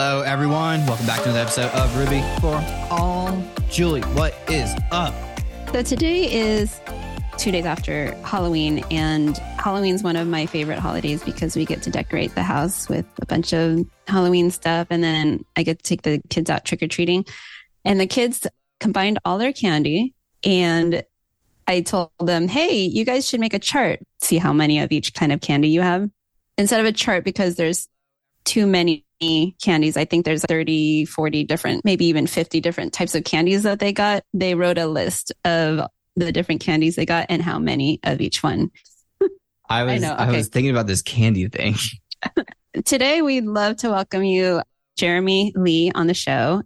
Hello, everyone. Welcome back to another episode of Ruby for All. Julie, what is up? So today is two days after Halloween, and Halloween's one of my favorite holidays because we get to decorate the house with a bunch of Halloween stuff, and then I get to take the kids out trick or treating. And the kids combined all their candy, and I told them, "Hey, you guys should make a chart. See how many of each kind of candy you have." Instead of a chart, because there's too many candies. I think there's 30, 40 different, maybe even 50 different types of candies that they got. They wrote a list of the different candies they got and how many of each one. I was I, know, okay. I was thinking about this candy thing. Today we'd love to welcome you, Jerimie Lee, on the show.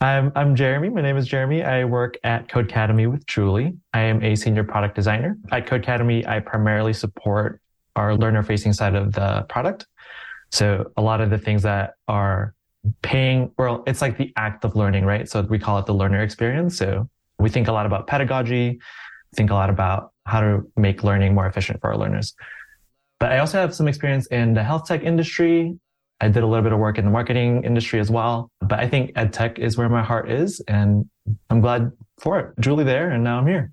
I'm I'm Jerimie. My name is Jerimie. I work at Codecademy with Julie. I am a senior product designer. At Codecademy, I primarily support our learner facing side of the product. So a lot of the things that are paying, well, it's like the act of learning, right? So we call it the learner experience. So we think a lot about pedagogy, think a lot about how to make learning more efficient for our learners. But I also have some experience in the health tech industry. I did a little bit of work in the marketing industry as well. But I think ed tech is where my heart is. And I'm glad for it. Julie there, and now I'm here.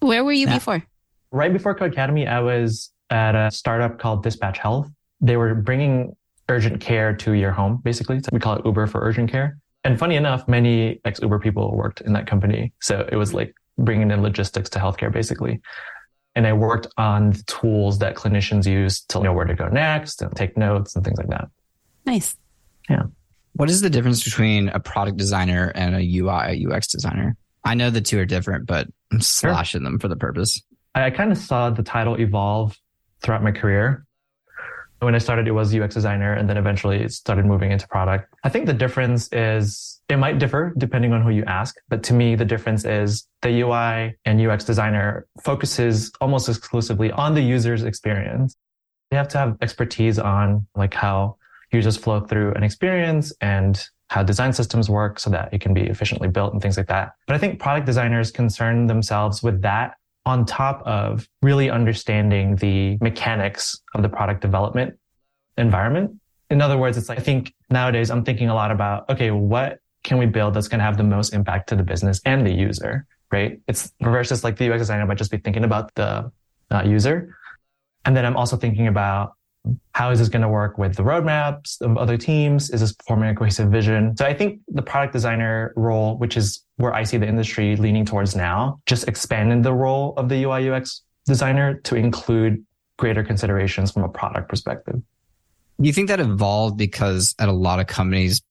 Where were you yeah. before? Right before Codecademy, I was at a startup called Dispatch Health they were bringing urgent care to your home, basically. So we call it Uber for urgent care. And funny enough, many ex Uber people worked in that company. So it was like bringing in logistics to healthcare, basically. And I worked on the tools that clinicians use to know where to go next and take notes and things like that. Nice. Yeah. What is the difference between a product designer and a UI, UX designer? I know the two are different, but I'm slashing sure. them for the purpose. I kind of saw the title evolve throughout my career when I started, it was UX designer, and then eventually it started moving into product. I think the difference is it might differ depending on who you ask, but to me, the difference is the UI and UX designer focuses almost exclusively on the user's experience. They have to have expertise on like how users flow through an experience and how design systems work so that it can be efficiently built and things like that. But I think product designers concern themselves with that on top of really understanding the mechanics of the product development environment. In other words, it's like, I think nowadays I'm thinking a lot about, okay, what can we build that's going to have the most impact to the business and the user, right? It's versus like the UX designer might just be thinking about the uh, user. And then I'm also thinking about how is this going to work with the roadmaps of other teams? Is this forming a cohesive vision? So I think the product designer role, which is where I see the industry leaning towards now, just expanding the role of the UI UX designer to include greater considerations from a product perspective. Do you think that evolved because at a lot of companies,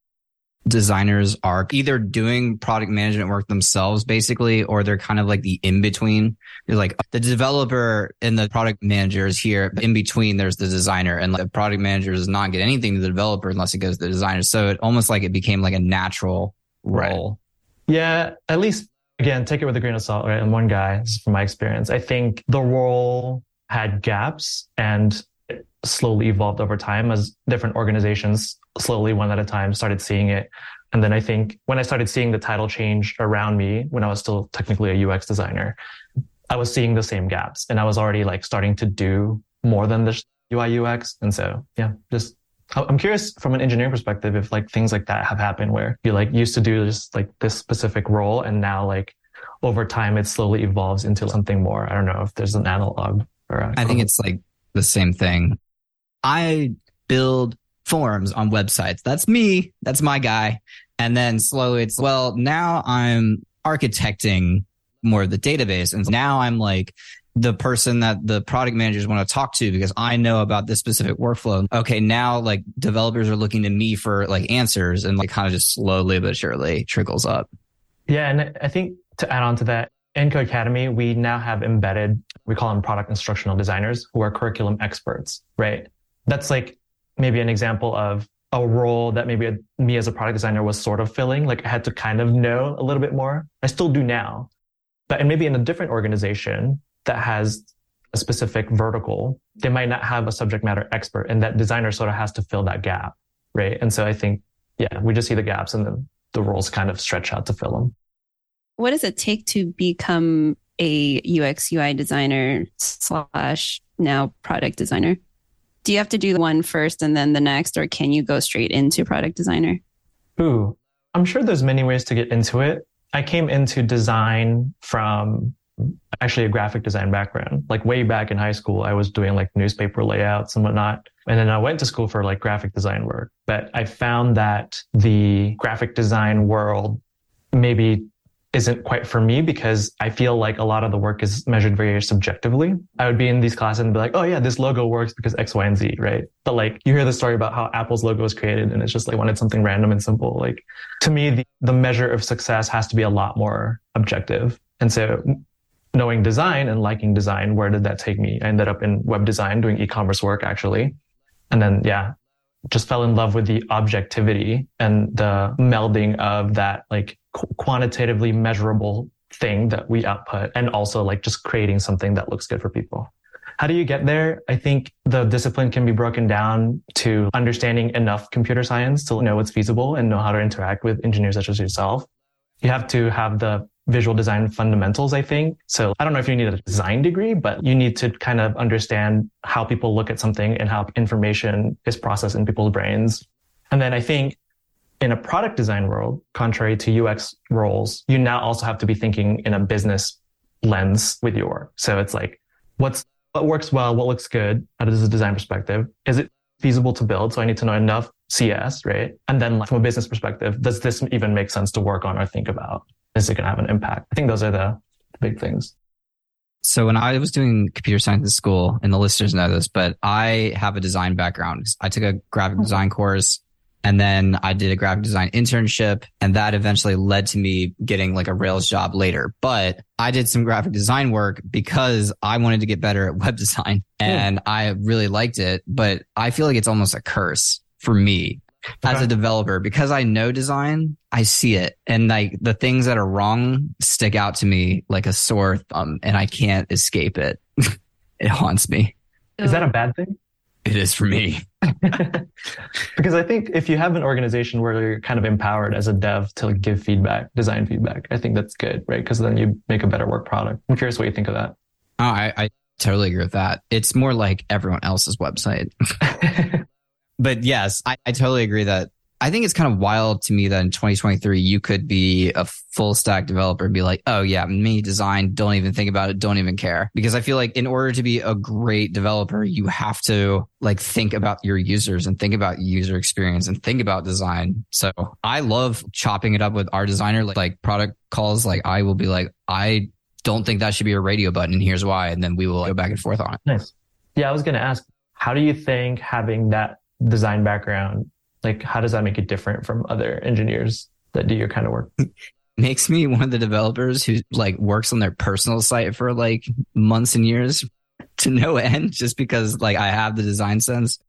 designers are either doing product management work themselves, basically, or they're kind of like the in between. You're like the developer and the product manager is here. In between, there's the designer, and the product manager does not get anything to the developer unless it goes to the designer. So it almost like it became like a natural role. Right. Yeah, at least again, take it with a grain of salt, right? And one guy, from my experience, I think the role had gaps and slowly evolved over time as different organizations slowly one at a time started seeing it. And then I think when I started seeing the title change around me when I was still technically a UX designer, I was seeing the same gaps and I was already like starting to do more than the UI UX. And so, yeah, just I'm curious from an engineering perspective if like things like that have happened where you like used to do just like this specific role and now like over time it slowly evolves into something more. I don't know if there's an analog or I think it's like the same thing. I build forms on websites. That's me. That's my guy. And then slowly it's, well, now I'm architecting more of the database. And now I'm like the person that the product managers want to talk to because I know about this specific workflow. Okay. Now like developers are looking to me for like answers and like kind of just slowly but surely trickles up. Yeah. And I think to add on to that, in Codecademy, we now have embedded, we call them product instructional designers who are curriculum experts, right? That's like maybe an example of a role that maybe a, me as a product designer was sort of filling. Like I had to kind of know a little bit more. I still do now, but and maybe in a different organization that has a specific vertical, they might not have a subject matter expert, and that designer sort of has to fill that gap, right? And so I think, yeah, we just see the gaps, and then the roles kind of stretch out to fill them. What does it take to become a UX UI designer slash now product designer? Do you have to do one first and then the next, or can you go straight into product designer? Ooh, I'm sure there's many ways to get into it. I came into design from actually a graphic design background. Like way back in high school, I was doing like newspaper layouts and whatnot. And then I went to school for like graphic design work. But I found that the graphic design world maybe isn't quite for me because I feel like a lot of the work is measured very subjectively. I would be in these classes and be like, oh yeah, this logo works because X, Y, and Z, right? But like you hear the story about how Apple's logo was created and it's just like wanted something random and simple. Like to me, the, the measure of success has to be a lot more objective. And so knowing design and liking design, where did that take me? I ended up in web design doing e-commerce work actually. And then, yeah, just fell in love with the objectivity and the melding of that like qu- quantitatively measurable thing that we output and also like just creating something that looks good for people. How do you get there? I think the discipline can be broken down to understanding enough computer science to know what's feasible and know how to interact with engineers such as yourself. You have to have the visual design fundamentals, I think. So I don't know if you need a design degree, but you need to kind of understand how people look at something and how information is processed in people's brains. And then I think in a product design world, contrary to UX roles, you now also have to be thinking in a business lens with your. So it's like, what's, what works well? What looks good out of a design perspective? Is it feasible to build? So I need to know enough CS, right? And then like, from a business perspective, does this even make sense to work on or think about? Is it going to have an impact? I think those are the, the big things. So when I was doing computer science in school, and the listeners know this, but I have a design background. I took a graphic design course and then I did a graphic design internship and that eventually led to me getting like a Rails job later. But I did some graphic design work because I wanted to get better at web design hmm. and I really liked it. But I feel like it's almost a curse for me. As a developer because I know design, I see it. And like the things that are wrong stick out to me like a sore thumb and I can't escape it. it haunts me. Is that a bad thing? It is for me. because I think if you have an organization where you're kind of empowered as a dev to give feedback, design feedback, I think that's good, right? Because then you make a better work product. I'm curious what you think of that. Oh, I, I totally agree with that. It's more like everyone else's website but yes, I, I totally agree that I think it's kind of wild to me that in 2023 you could be a full stack developer and be like, oh yeah, me design, don't even think about it, don't even care. Because I feel like in order to be a great developer, you have to like think about your users and think about user experience and think about design. So I love chopping it up with our designer, like, like product calls. Like I will be like, I don't think that should be a radio button and here's why. And then we will go back and forth on it. Nice. Yeah, I was going to ask, how do you think having that design background, like how does that make it different from other engineers that do your kind of work? Makes me one of the developers who like works on their personal site for like months and years to no end just because like I have the design sense.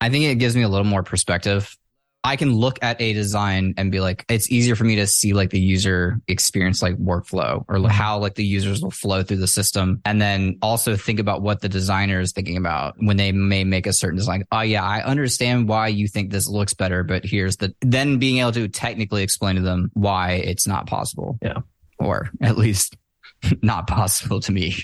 I think it gives me a little more perspective I can look at a design and be like, it's easier for me to see like the user experience, like workflow or mm-hmm. how like the users will flow through the system. And then also think about what the designer is thinking about when they may make a certain design. Oh yeah, I understand why you think this looks better, but here's the, then being able to technically explain to them why it's not possible. Yeah. Or at least not possible to me.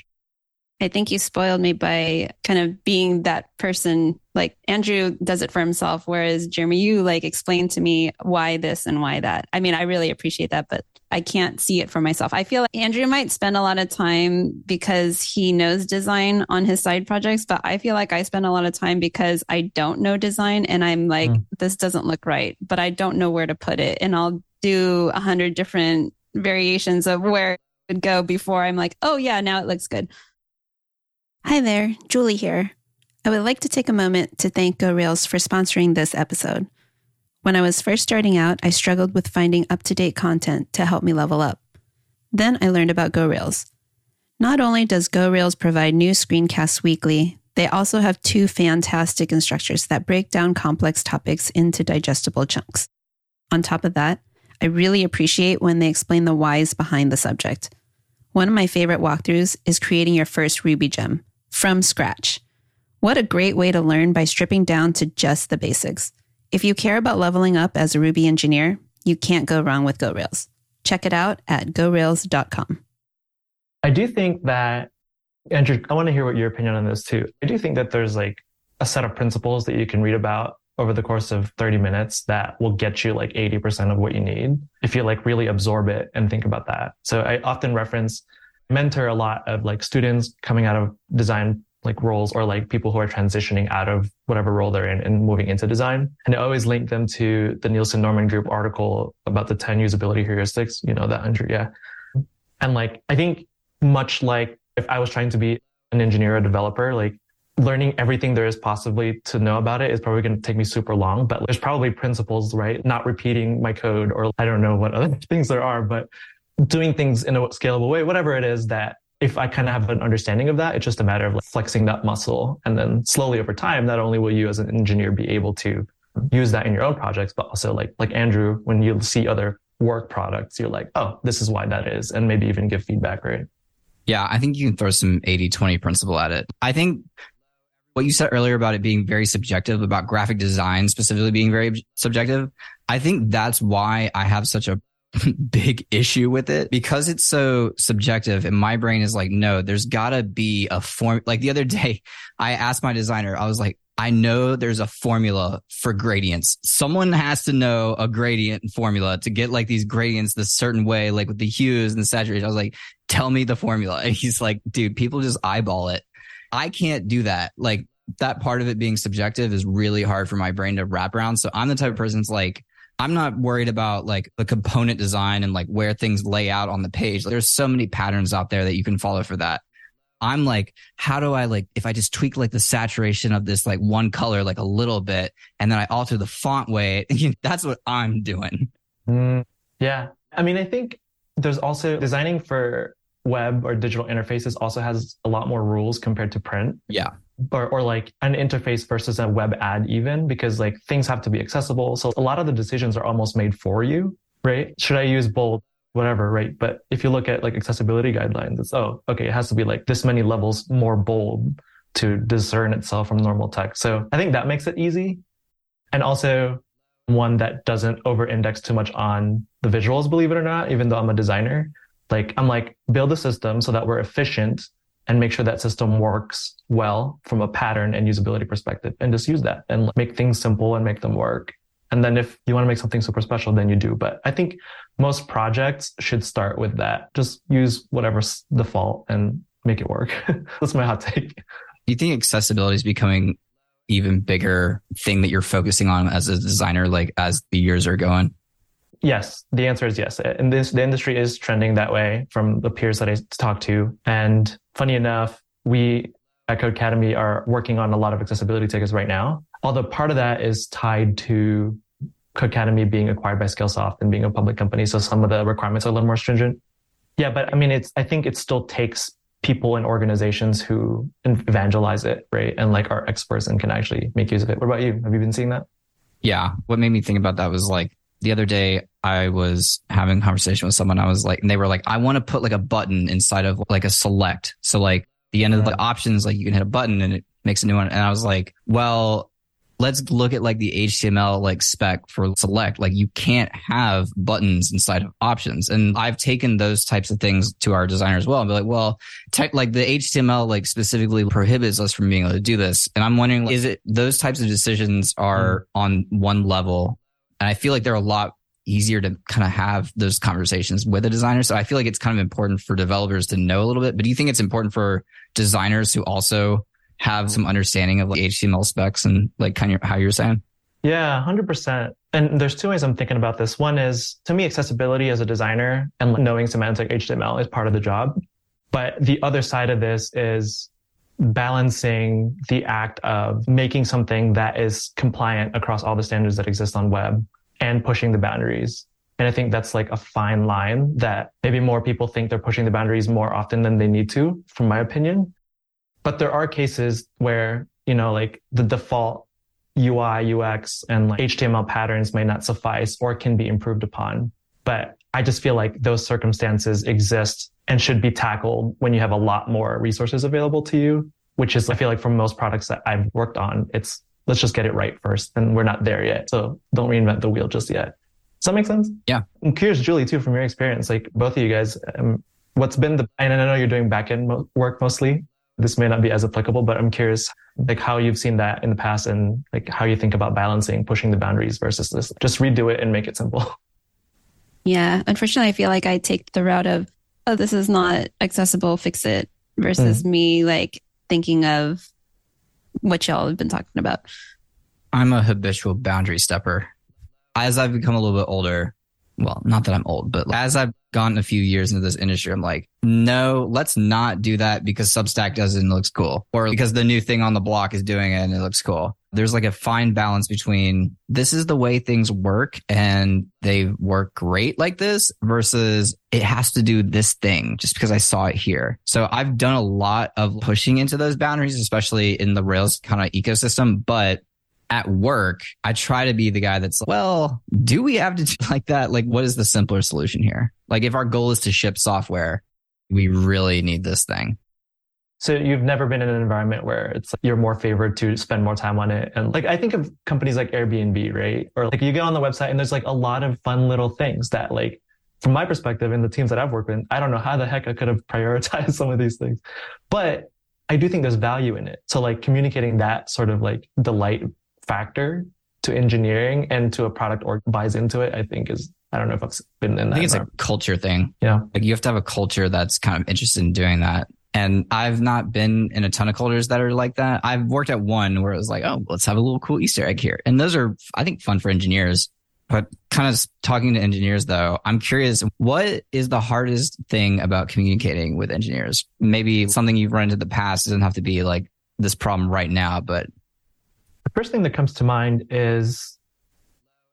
I think you spoiled me by kind of being that person. Like Andrew does it for himself, whereas Jerimie, you like explain to me why this and why that. I mean, I really appreciate that, but I can't see it for myself. I feel like Andrew might spend a lot of time because he knows design on his side projects, but I feel like I spend a lot of time because I don't know design and I'm like, mm. this doesn't look right, but I don't know where to put it. And I'll do a hundred different variations of where it would go before I'm like, oh yeah, now it looks good. Hi there, Julie here. I would like to take a moment to thank GoRails for sponsoring this episode. When I was first starting out, I struggled with finding up to date content to help me level up. Then I learned about GoRails. Not only does GoRails provide new screencasts weekly, they also have two fantastic instructors that break down complex topics into digestible chunks. On top of that, I really appreciate when they explain the whys behind the subject. One of my favorite walkthroughs is creating your first Ruby gem from scratch. What a great way to learn by stripping down to just the basics. If you care about leveling up as a Ruby engineer, you can't go wrong with GoRails. Check it out at gorails.com. I do think that, Andrew, I want to hear what your opinion on this too. I do think that there's like a set of principles that you can read about over the course of 30 minutes that will get you like 80% of what you need if you like really absorb it and think about that. So I often reference mentor a lot of like students coming out of design like roles or like people who are transitioning out of whatever role they're in and moving into design. And I always link them to the Nielsen Norman Group article about the 10 usability heuristics, you know, that Andrew, yeah. And like, I think much like if I was trying to be an engineer or developer, like learning everything there is possibly to know about it is probably going to take me super long, but there's probably principles, right? Not repeating my code or I don't know what other things there are, but doing things in a scalable way, whatever it is that if I kind of have an understanding of that, it's just a matter of like flexing that muscle. And then slowly over time, not only will you as an engineer be able to use that in your own projects, but also like, like Andrew, when you see other work products, you're like, oh, this is why that is. And maybe even give feedback, right? Yeah, I think you can throw some 80 20 principle at it. I think what you said earlier about it being very subjective, about graphic design specifically being very subjective, I think that's why I have such a big issue with it. Because it's so subjective and my brain is like no there's got to be a form like the other day i asked my designer i was like i know there's a formula for gradients. Someone has to know a gradient formula to get like these gradients this certain way like with the hues and the saturation. I was like tell me the formula. And he's like dude people just eyeball it. I can't do that. Like that part of it being subjective is really hard for my brain to wrap around. So I'm the type of person that's like, I'm not worried about like the component design and like where things lay out on the page. There's so many patterns out there that you can follow for that. I'm like, how do I like, if I just tweak like the saturation of this like one color like a little bit and then I alter the font weight, that's what I'm doing. Mm, yeah. I mean, I think there's also designing for web or digital interfaces also has a lot more rules compared to print. Yeah. Or, or like an interface versus a web ad even because like things have to be accessible. So a lot of the decisions are almost made for you, right? Should I use bold? Whatever, right? But if you look at like accessibility guidelines, it's, oh, okay, it has to be like this many levels more bold to discern itself from normal text. So I think that makes it easy. And also one that doesn't over index too much on the visuals, believe it or not, even though I'm a designer like I'm like build a system so that we're efficient and make sure that system works well from a pattern and usability perspective and just use that and make things simple and make them work. And then if you want to make something super special, then you do. But I think most projects should start with that. Just use whatever's default and make it work. That's my hot take. Do you think accessibility is becoming even bigger thing that you're focusing on as a designer, like as the years are going? Yes, the answer is yes. And this the industry is trending that way from the peers that I talk to. And funny enough, we at Codecademy are working on a lot of accessibility tickets right now. Although part of that is tied to Codecademy being acquired by Skillsoft and being a public company, so some of the requirements are a little more stringent. Yeah, but I mean, it's I think it still takes people and organizations who evangelize it, right, and like are experts and can actually make use of it. What about you? Have you been seeing that? Yeah, what made me think about that was like the other day I was having a conversation with someone. I was like, and they were like, I want to put like a button inside of like a select. So like the end of the options, like you can hit a button and it makes a new one. And I was like, well, let's look at like the HTML like spec for select. Like you can't have buttons inside of options. And I've taken those types of things to our designer as well and be like, well, tech, like the HTML like specifically prohibits us from being able to do this. And I'm wondering, like, is it those types of decisions are mm. on one level and I feel like they're a lot easier to kind of have those conversations with a designer. So I feel like it's kind of important for developers to know a little bit. But do you think it's important for designers who also have some understanding of like HTML specs and like kind of how you're saying? Yeah, 100%. And there's two ways I'm thinking about this. One is to me, accessibility as a designer and knowing semantic HTML is part of the job. But the other side of this is balancing the act of making something that is compliant across all the standards that exist on web and pushing the boundaries. And I think that's like a fine line that maybe more people think they're pushing the boundaries more often than they need to, from my opinion. But there are cases where, you know, like the default UI, UX and like HTML patterns may not suffice or can be improved upon. But I just feel like those circumstances exist and should be tackled when you have a lot more resources available to you, which is, I feel like for most products that I've worked on, it's let's just get it right first. And we're not there yet. So don't reinvent the wheel just yet. Does that make sense? Yeah. I'm curious, Julie, too, from your experience, like both of you guys, um, what's been the, and I know you're doing backend mo- work mostly. this may not be as applicable, but I'm curious like how you've seen that in the past and like how you think about balancing pushing the boundaries versus this just redo it and make it simple. Yeah. Unfortunately, I feel like I take the route of, oh, this is not accessible, fix it, versus mm. me like thinking of what y'all have been talking about. I'm a habitual boundary stepper. As I've become a little bit older, well, not that I'm old, but as I've gone a few years into this industry, I'm like, no, let's not do that because Substack does it and it looks cool. Or because the new thing on the block is doing it and it looks cool. There's like a fine balance between this is the way things work and they work great like this versus it has to do this thing just because I saw it here. So I've done a lot of pushing into those boundaries, especially in the Rails kind of ecosystem, but at work, I try to be the guy that's, well, do we have to do like that? Like, what is the simpler solution here? Like, if our goal is to ship software, we really need this thing. So you've never been in an environment where it's you're more favored to spend more time on it. And like I think of companies like Airbnb, right? Or like you get on the website and there's like a lot of fun little things that like from my perspective and the teams that I've worked with, I don't know how the heck I could have prioritized some of these things. But I do think there's value in it. So like communicating that sort of like delight factor to engineering and to a product or buys into it, I think is I don't know if I've been in that. I think it's a culture thing. Yeah. Like you have to have a culture that's kind of interested in doing that. And I've not been in a ton of cultures that are like that. I've worked at one where it was like, oh, let's have a little cool Easter egg here. And those are, I think, fun for engineers. But kind of talking to engineers though, I'm curious, what is the hardest thing about communicating with engineers? Maybe something you've run into the past doesn't have to be like this problem right now, but the first thing that comes to mind is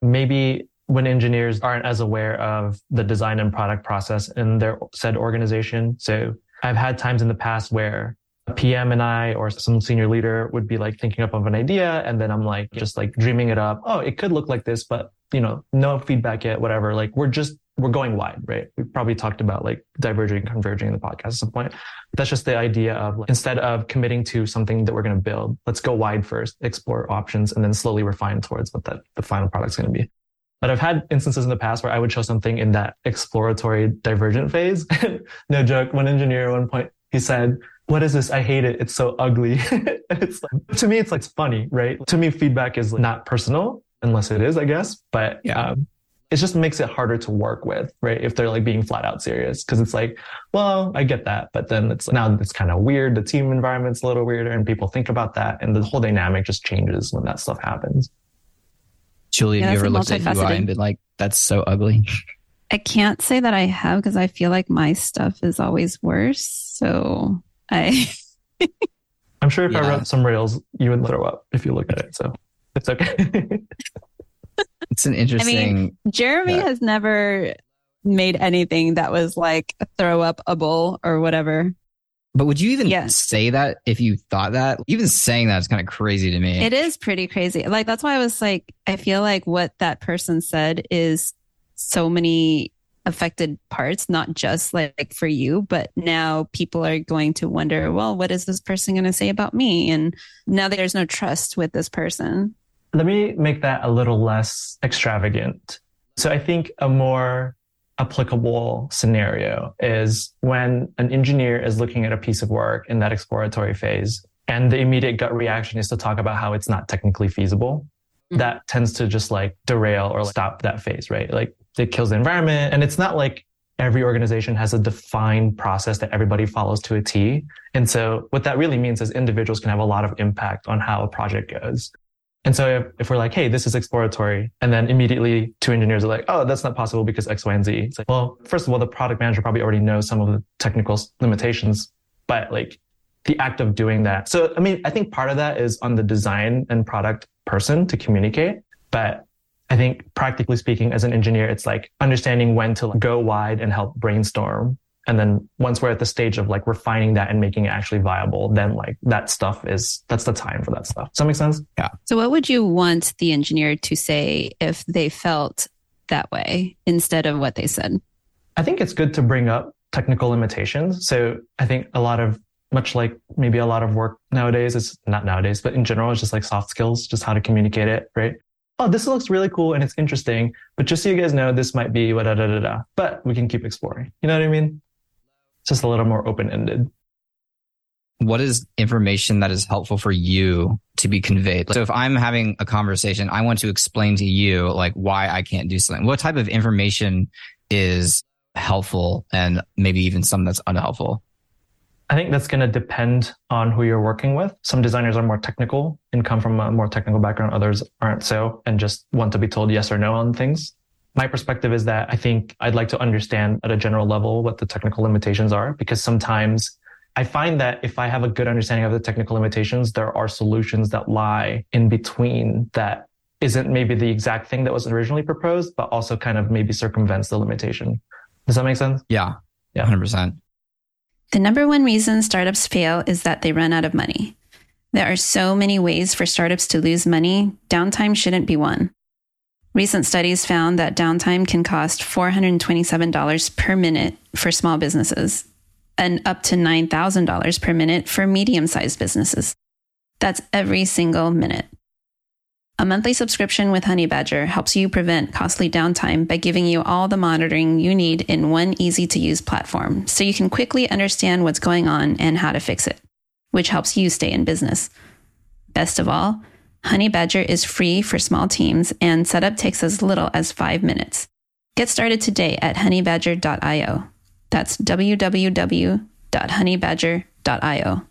maybe when engineers aren't as aware of the design and product process in their said organization. So I've had times in the past where a PM and I or some senior leader would be like thinking up of an idea and then I'm like just like dreaming it up. Oh, it could look like this, but you know, no feedback yet, whatever. Like we're just we're going wide, right? We probably talked about like diverging, converging in the podcast at some point. But That's just the idea of like, instead of committing to something that we're going to build, let's go wide first, explore options, and then slowly refine towards what that the final product's going to be. But I've had instances in the past where I would show something in that exploratory divergent phase. no joke. One engineer at one point, he said, what is this? I hate it. It's so ugly. it's like, to me, it's like funny, right? To me, feedback is not personal unless it is, I guess. But yeah. Um, it just makes it harder to work with, right? If they're like being flat out serious, because it's like, well, I get that, but then it's now it's kind of weird. The team environment's a little weirder, and people think about that, and the whole dynamic just changes when that stuff happens. Julie, yeah, have you ever looked at UI and been like, "That's so ugly"? I can't say that I have because I feel like my stuff is always worse. So I. I'm sure if yeah. I wrote some rails, you would throw up if you look at it. So it's okay. It's an interesting. I mean, Jerimie yeah. has never made anything that was like throw up a bull or whatever. But would you even yes. say that if you thought that? Even saying that is kind of crazy to me. It is pretty crazy. Like that's why I was like, I feel like what that person said is so many affected parts, not just like for you, but now people are going to wonder, well, what is this person going to say about me? And now there's no trust with this person. Let me make that a little less extravagant. So I think a more applicable scenario is when an engineer is looking at a piece of work in that exploratory phase and the immediate gut reaction is to talk about how it's not technically feasible. Mm-hmm. That tends to just like derail or stop that phase, right? Like it kills the environment. And it's not like every organization has a defined process that everybody follows to a T. And so what that really means is individuals can have a lot of impact on how a project goes. And so if, if, we're like, hey, this is exploratory, and then immediately two engineers are like, oh, that's not possible because X, Y, and Z. It's like, well, first of all, the product manager probably already knows some of the technical limitations, but like the act of doing that. So, I mean, I think part of that is on the design and product person to communicate. But I think practically speaking, as an engineer, it's like understanding when to go wide and help brainstorm and then once we're at the stage of like refining that and making it actually viable, then like that stuff is, that's the time for that stuff. Does that make sense? Yeah. So what would you want the engineer to say if they felt that way instead of what they said? I think it's good to bring up technical limitations. So I think a lot of much like maybe a lot of work nowadays, it's not nowadays, but in general, it's just like soft skills, just how to communicate it, right? Oh, this looks really cool and it's interesting, but just so you guys know, this might be what da da da da. But we can keep exploring. You know what I mean? Just a little more open ended. what is information that is helpful for you to be conveyed? So if I'm having a conversation, I want to explain to you like why I can't do something. What type of information is helpful and maybe even some that's unhelpful? I think that's going to depend on who you're working with. Some designers are more technical and come from a more technical background. Others aren't so and just want to be told yes or no on things. My perspective is that I think I'd like to understand at a general level what the technical limitations are because sometimes I find that if I have a good understanding of the technical limitations, there are solutions that lie in between that isn't maybe the exact thing that was originally proposed, but also kind of maybe circumvents the limitation. Does that make sense? Yeah. Yeah. 100%. The number one reason startups fail is that they run out of money. There are so many ways for startups to lose money, downtime shouldn't be one. Recent studies found that downtime can cost $427 per minute for small businesses and up to $9,000 per minute for medium sized businesses. That's every single minute. A monthly subscription with Honeybadger helps you prevent costly downtime by giving you all the monitoring you need in one easy to use platform so you can quickly understand what's going on and how to fix it, which helps you stay in business. Best of all, Honeybadger is free for small teams and setup takes as little as five minutes. Get started today at honeybadger.io. That's www.honeybadger.io.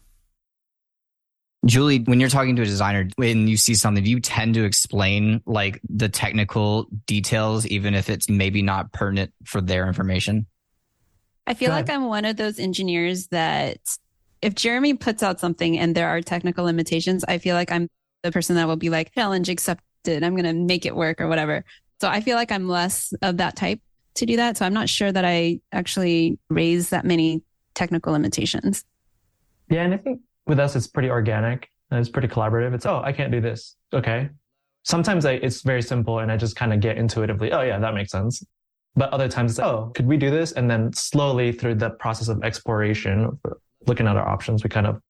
Julie, when you're talking to a designer, when you see something, do you tend to explain like the technical details, even if it's maybe not pertinent for their information? I feel like I'm one of those engineers that if Jerimie puts out something and there are technical limitations, I feel like I'm the person that will be like, challenge accepted. I'm going to make it work or whatever. So I feel like I'm less of that type to do that. So I'm not sure that I actually raise that many technical limitations. Yeah. And I think with us, it's pretty organic and it's pretty collaborative. It's, oh, I can't do this. Okay. Sometimes I, it's very simple and I just kind of get intuitively, oh, yeah, that makes sense. But other times it's, oh, could we do this? And then slowly through the process of exploration, looking at our options, we kind of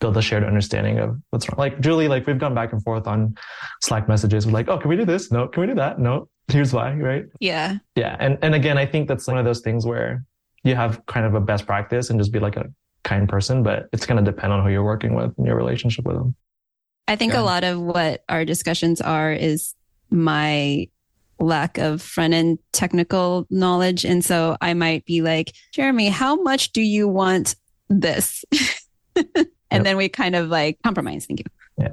build a shared understanding of what's wrong. Like Julie, like we've gone back and forth on Slack messages. We're like, oh, can we do this? No. Can we do that? No. Here's why. Right. Yeah. Yeah. And, and again, I think that's one of those things where you have kind of a best practice and just be like a kind person, but it's going to depend on who you're working with and your relationship with them. I think yeah. a lot of what our discussions are is my lack of front end technical knowledge. And so I might be like, Jerimie, how much do you want this? and yep. then we kind of like compromise. Thank you. Yeah.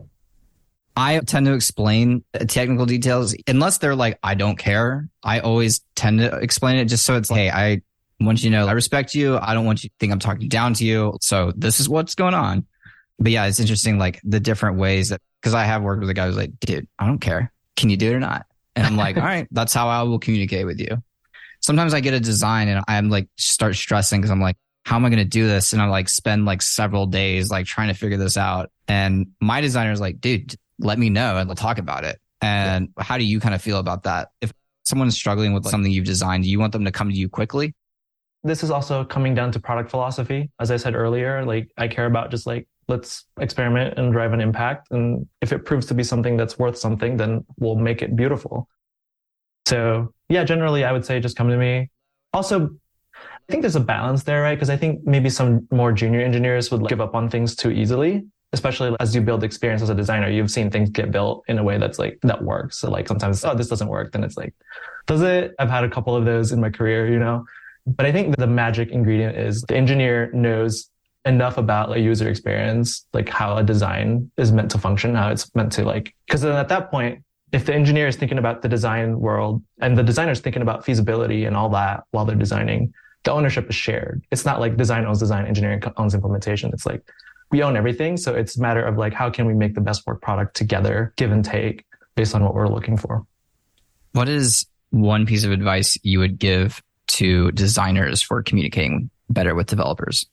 I tend to explain uh, technical details unless they're like, I don't care. I always tend to explain it just so it's, like, hey, I want you to know I respect you. I don't want you to think I'm talking down to you. So this is what's going on. But yeah, it's interesting, like the different ways that, cause I have worked with a guy who's like, dude, I don't care. Can you do it or not? And I'm like, all right, that's how I will communicate with you. Sometimes I get a design and I'm like, start stressing because I'm like, how am I going to do this? And I like spend like several days like trying to figure this out. And my designer is like, dude, let me know and we'll talk about it. And yeah. how do you kind of feel about that? If someone's struggling with something you've designed, do you want them to come to you quickly? this is also coming down to product philosophy. As I said earlier, like I care about just like, let's experiment and drive an impact. And if it proves to be something that's worth something, then we'll make it beautiful. So yeah, generally I would say just come to me. Also, I think there's a balance there, right? Because I think maybe some more junior engineers would give up on things too easily, especially as you build experience as a designer. You've seen things get built in a way that's like, that works. So like sometimes, oh, this doesn't work. Then it's like, does it? I've had a couple of those in my career, you know? But I think the magic ingredient is the engineer knows enough about a user experience, like how a design is meant to function, how it's meant to like, because then at that point, if the engineer is thinking about the design world and the designer is thinking about feasibility and all that while they're designing, the ownership is shared. It's not like design owns design, engineering owns implementation. It's like we own everything. So it's a matter of like, how can we make the best work product together, give and take based on what we're looking for? What is one piece of advice you would give to designers for communicating better with developers?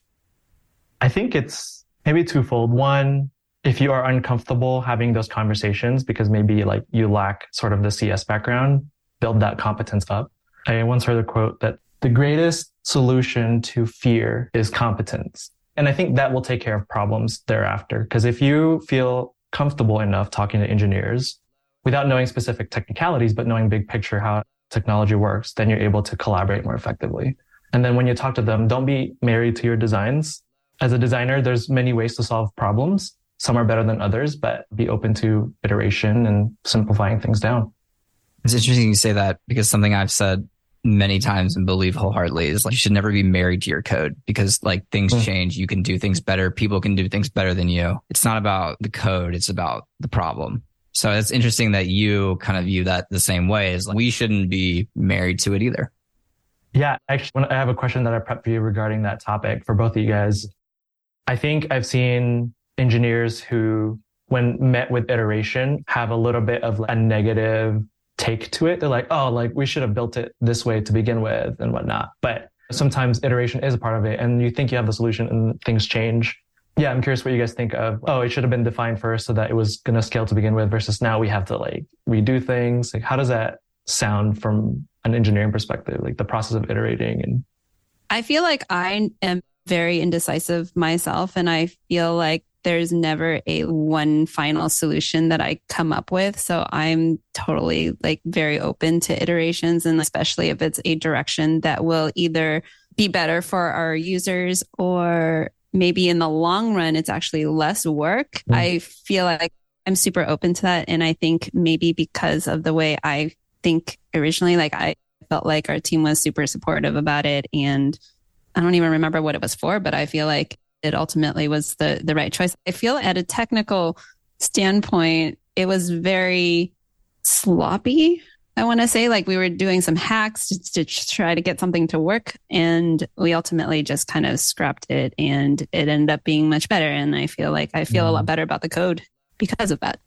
I think it's maybe twofold. One, if you are uncomfortable having those conversations because maybe like you lack sort of the CS background, build that competence up. I once heard a quote that the greatest solution to fear is competence. And I think that will take care of problems thereafter. Because if you feel comfortable enough talking to engineers without knowing specific technicalities, but knowing big picture how technology works, then you're able to collaborate more effectively. And then when you talk to them, don't be married to your designs. as a designer, there's many ways to solve problems. Some are better than others, but be open to iteration and simplifying things down. It's interesting you say that because something I've said many times and believe wholeheartedly is like you should never be married to your code because like things mm. change. You can do things better. People can do things better than you. It's not about the code. It's about the problem. So it's interesting that you kind of view that the same way as like we shouldn't be married to it either. Yeah, actually, I have a question that I prepped for you regarding that topic for both of you guys. I think I've seen engineers who, when met with iteration, have a little bit of a negative take to it. They're like, oh, like we should have built it this way to begin with and whatnot. But sometimes iteration is a part of it and you think you have the solution and things change. Yeah, I'm curious what you guys think of. Oh, it should have been defined first so that it was going to scale to begin with versus now we have to like redo things. Like, how does that sound from an engineering perspective, like the process of iterating and I feel like I am very indecisive myself and I feel like there's never a one final solution that I come up with. So I'm totally like very open to iterations and especially if it's a direction that will either be better for our users or maybe in the long run it's actually less work. Mm. I feel like I'm super open to that and I think maybe because of the way I think originally like I felt like our team was super supportive about it and I don't even remember what it was for, but I feel like it ultimately was the the right choice. I feel at a technical standpoint, it was very sloppy. I want to say like we were doing some hacks to, to, try to get something to work and we ultimately just kind of scrapped it and it ended up being much better and I feel like I feel a lot mm-hmm. better about the code because of that.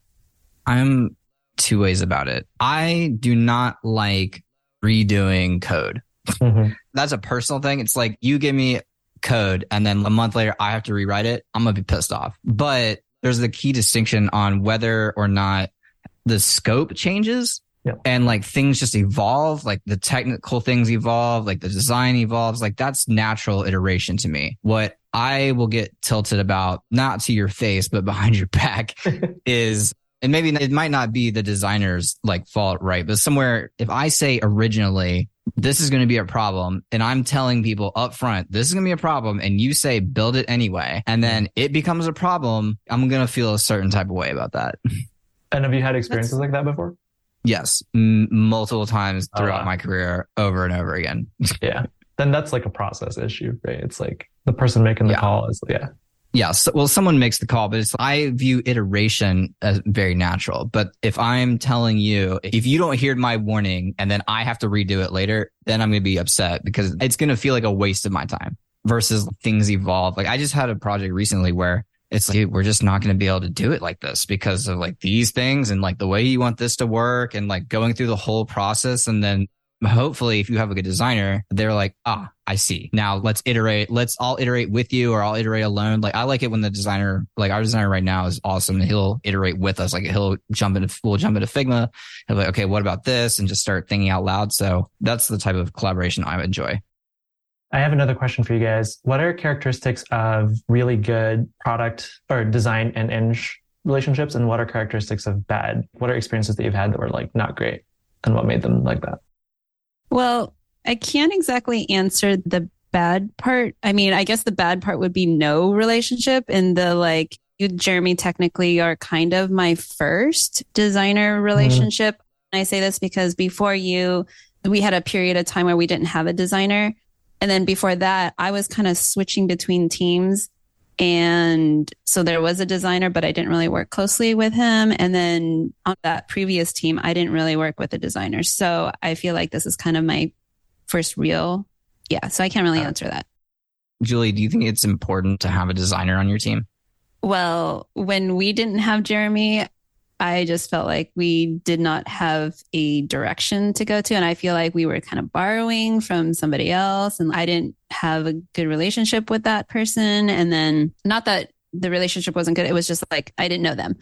I'm two ways about it. I do not like redoing code. Mm-hmm. That's a personal thing. It's like you give me code and then a month later I have to rewrite it, I'm going to be pissed off. But there's the key distinction on whether or not the scope changes yeah. and like things just evolve, like the technical things evolve, like the design evolves. Like that's natural iteration to me. What I will get tilted about, not to your face, but behind your back is and maybe it might not be the designer's like fault, right? But somewhere, if I say originally, this is going to be a problem. And I'm telling people up front, this is going to be a problem. And you say, build it anyway. And then mm-hmm. it becomes a problem. I'm going to feel a certain type of way about that. And have you had experiences That's... like that before? Yes. M- multiple times oh, throughout wow. my career over and over again. yeah. Then that's like a process issue, right? It's like the person making the yeah. call is, yeah. Yeah. So, well, someone makes the call, but I view iteration as very natural. But if I'm telling you, if you don't hear my warning and then I have to redo it later, then I'm going to be upset because it's going to feel like a waste of my time versus things evolve. Like I just had a project recently where it's like, we're just not going to be able to do it like this because of like these things and like the way you want this to work and like going through the whole process. And then hopefully if you have a good designer, they're like, ah, I see. Now let's iterate. Let's all iterate with you or I'll iterate alone. Like I like it when the designer, like our designer right now is awesome. He'll iterate with us. Like he'll jump into, we'll jump into Figma. He'll be like, okay, what about this? And just start thinking out loud. So that's the type of collaboration I enjoy. I have another question for you guys. What are characteristics of really good product or design and eng relationships? And what are characteristics of bad? What are experiences that you've had that were like not great? And what made them like that? Well, I can't exactly answer the bad part. I mean, I guess the bad part would be no relationship and the like you Jerimie technically are kind of my first designer mm-hmm. relationship. Mm-hmm. I say this because before you we had a period of time where we didn't have a designer. And then before that, I was kind of switching between teams. And so there was a designer, but I didn't really work closely with him. And then on that previous team, I didn't really work with a designer. So I feel like this is kind of my first real. Yeah. So I can't really uh, answer that. Julie, do you think it's important to have a designer on your team? Well, when we didn't have Jerimie, I just felt like we did not have a direction to go to. And I feel like we were kind of borrowing from somebody else. And I didn't have a good relationship with that person. And then, not that the relationship wasn't good, it was just like I didn't know them.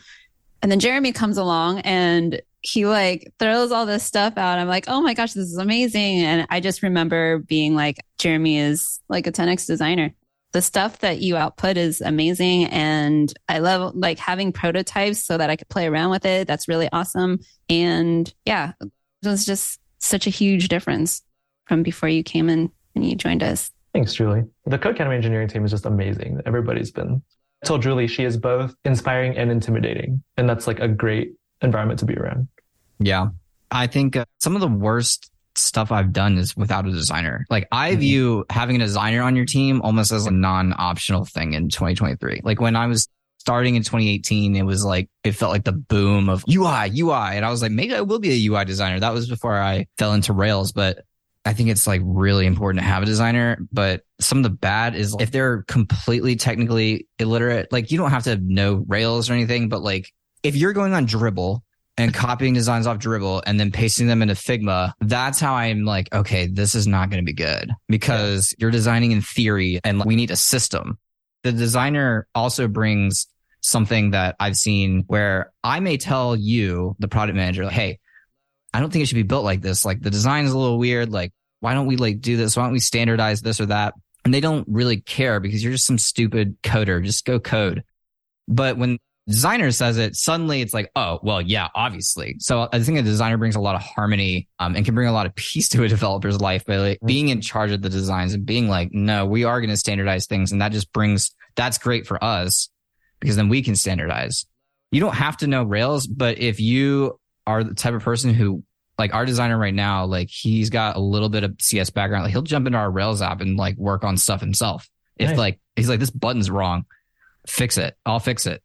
And then Jerimie comes along and he like throws all this stuff out. I'm like, oh my gosh, this is amazing. And I just remember being like, Jerimie is like a 10x designer the stuff that you output is amazing. And I love like having prototypes so that I could play around with it. That's really awesome. And yeah, it was just such a huge difference from before you came in and you joined us. Thanks, Julie. The Codecademy engineering team is just amazing. Everybody's been. I told Julie she is both inspiring and intimidating, and that's like a great environment to be around. Yeah, I think uh, some of the worst stuff I've done is without a designer. Like I Mhm. view having a designer on your team almost as a non-optional thing in 2023. Like when I was starting in 2018, it was like it felt like the boom of UI, UI, and I was like, maybe I will be a UI designer. That was before I fell into Rails, but I think it's like really important to have a designer. But some of the bad is if they're completely technically illiterate, like you don't have to know Rails or anything, but like if you're going on Dribbble and copying designs off Dribbble and then pasting them into Figma, that's how I'm like, okay, this is not going to be good because you're designing in theory and we need a system. The designer also brings something that I've seen where I may tell you, the product manager, like, hey, I don't think it should be built like this. Like the design is a little weird. Like, why don't we like do this? Why don't we standardize this or that? And they don't really care because you're just some stupid coder. Just go code. But when designer says it, suddenly it's like, oh, well, yeah, obviously. So I think a designer brings a lot of harmony um, and can bring a lot of peace to a developer's life by like being in charge of the designs and being like, no, we are going to standardize things. And that just brings, that's great for us because then we can standardize. You don't have to know Rails, but if you are the type of person who, like our designer right now, like he's got a little bit of CS background, like he'll jump into our Rails app and like work on stuff himself. If like, he's like, this button's wrong, fix it. I'll fix it.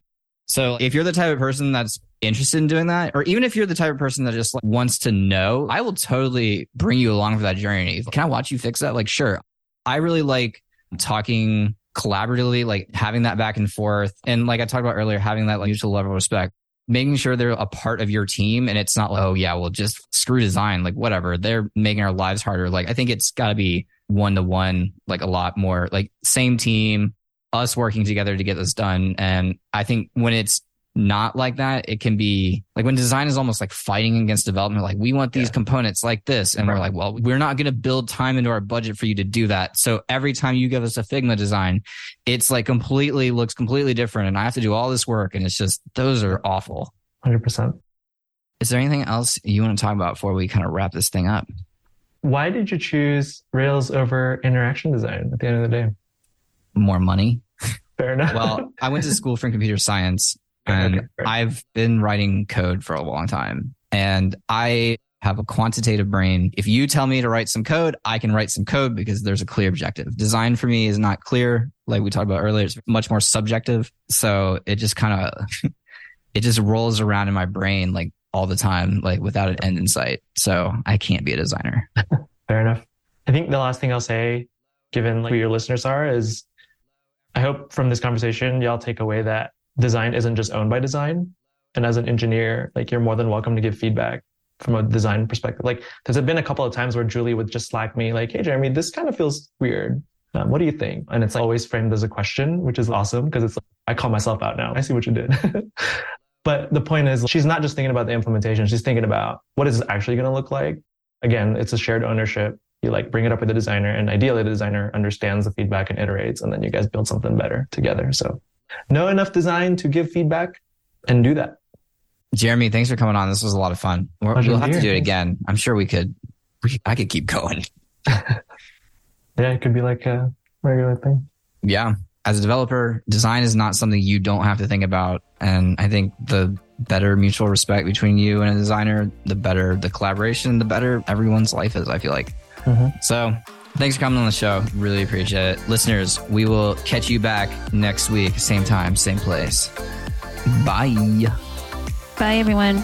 So if you're the type of person that's interested in doing that, or even if you're the type of person that just like, wants to know, I will totally bring you along for that journey. Can I watch you fix that? Like, sure. I really like talking collaboratively, like having that back and forth. And like I talked about earlier, having that like mutual level of respect, making sure they're a part of your team. And it's not like, oh yeah, well just screw design, like whatever. They're making our lives harder. Like I think it's gotta be one to one, like a lot more like same team, us working together to get this done. And I think when it's not like that, it can be like when design is almost like fighting against development. Like we want these Yeah. components like this. And we're like, well, we're not going to build time into our budget for you to do that. So every time you give us a Figma design, it's like completely looks completely different. And I have to do all this work. And it's just, those are awful. 100%. Is there anything else you want to talk about before we kind of wrap this thing up? Why did you choose Rails over interaction design at the end of the day? More money? Fair enough. Well, I went to school for computer science and Okay. I've been writing code for a long time. And I have a quantitative brain. If you tell me to write some code, I can write some code because there's a clear objective. Design for me is not clear. Like we talked about earlier, it's much more subjective. So it just kind of, it just rolls around in my brain like all the time, like without an end in sight. So I can't be a designer. Fair enough. I think the last thing I'll say, given like who your listeners are, is I hope from this conversation y'all take away that design isn't just owned by design. And as an engineer, like you're more than welcome to give feedback from a design perspective. Like there's been a couple of times where Julie would just slack me, like, "Hey, Jerimie, this kind of feels weird. Um, what do you think?" And it's always framed as a question, which is awesome because it's like, I call myself out now. I see what you did. but the point is, she's not just thinking about the implementation; she's thinking about what is actually going to look like. Again, it's a shared ownership you like bring it up with the designer and ideally the designer understands the feedback and iterates and then you guys build something better together so know enough design to give feedback and do that Jerimie, thanks for coming on. This was a lot of fun. We're, we'll have be to do it again. I'm sure we could. We, I could keep going. yeah it could be like a regular thing Yeah. As a developer, design is not something you don't have to think about. And I think the better mutual respect between you and a designer, the better the collaboration, the better everyone's life is, I feel like. Mhm. So thanks for coming on the show. Really appreciate it. Listeners, we will catch you back next week, same time, same place. Bye. Bye, everyone.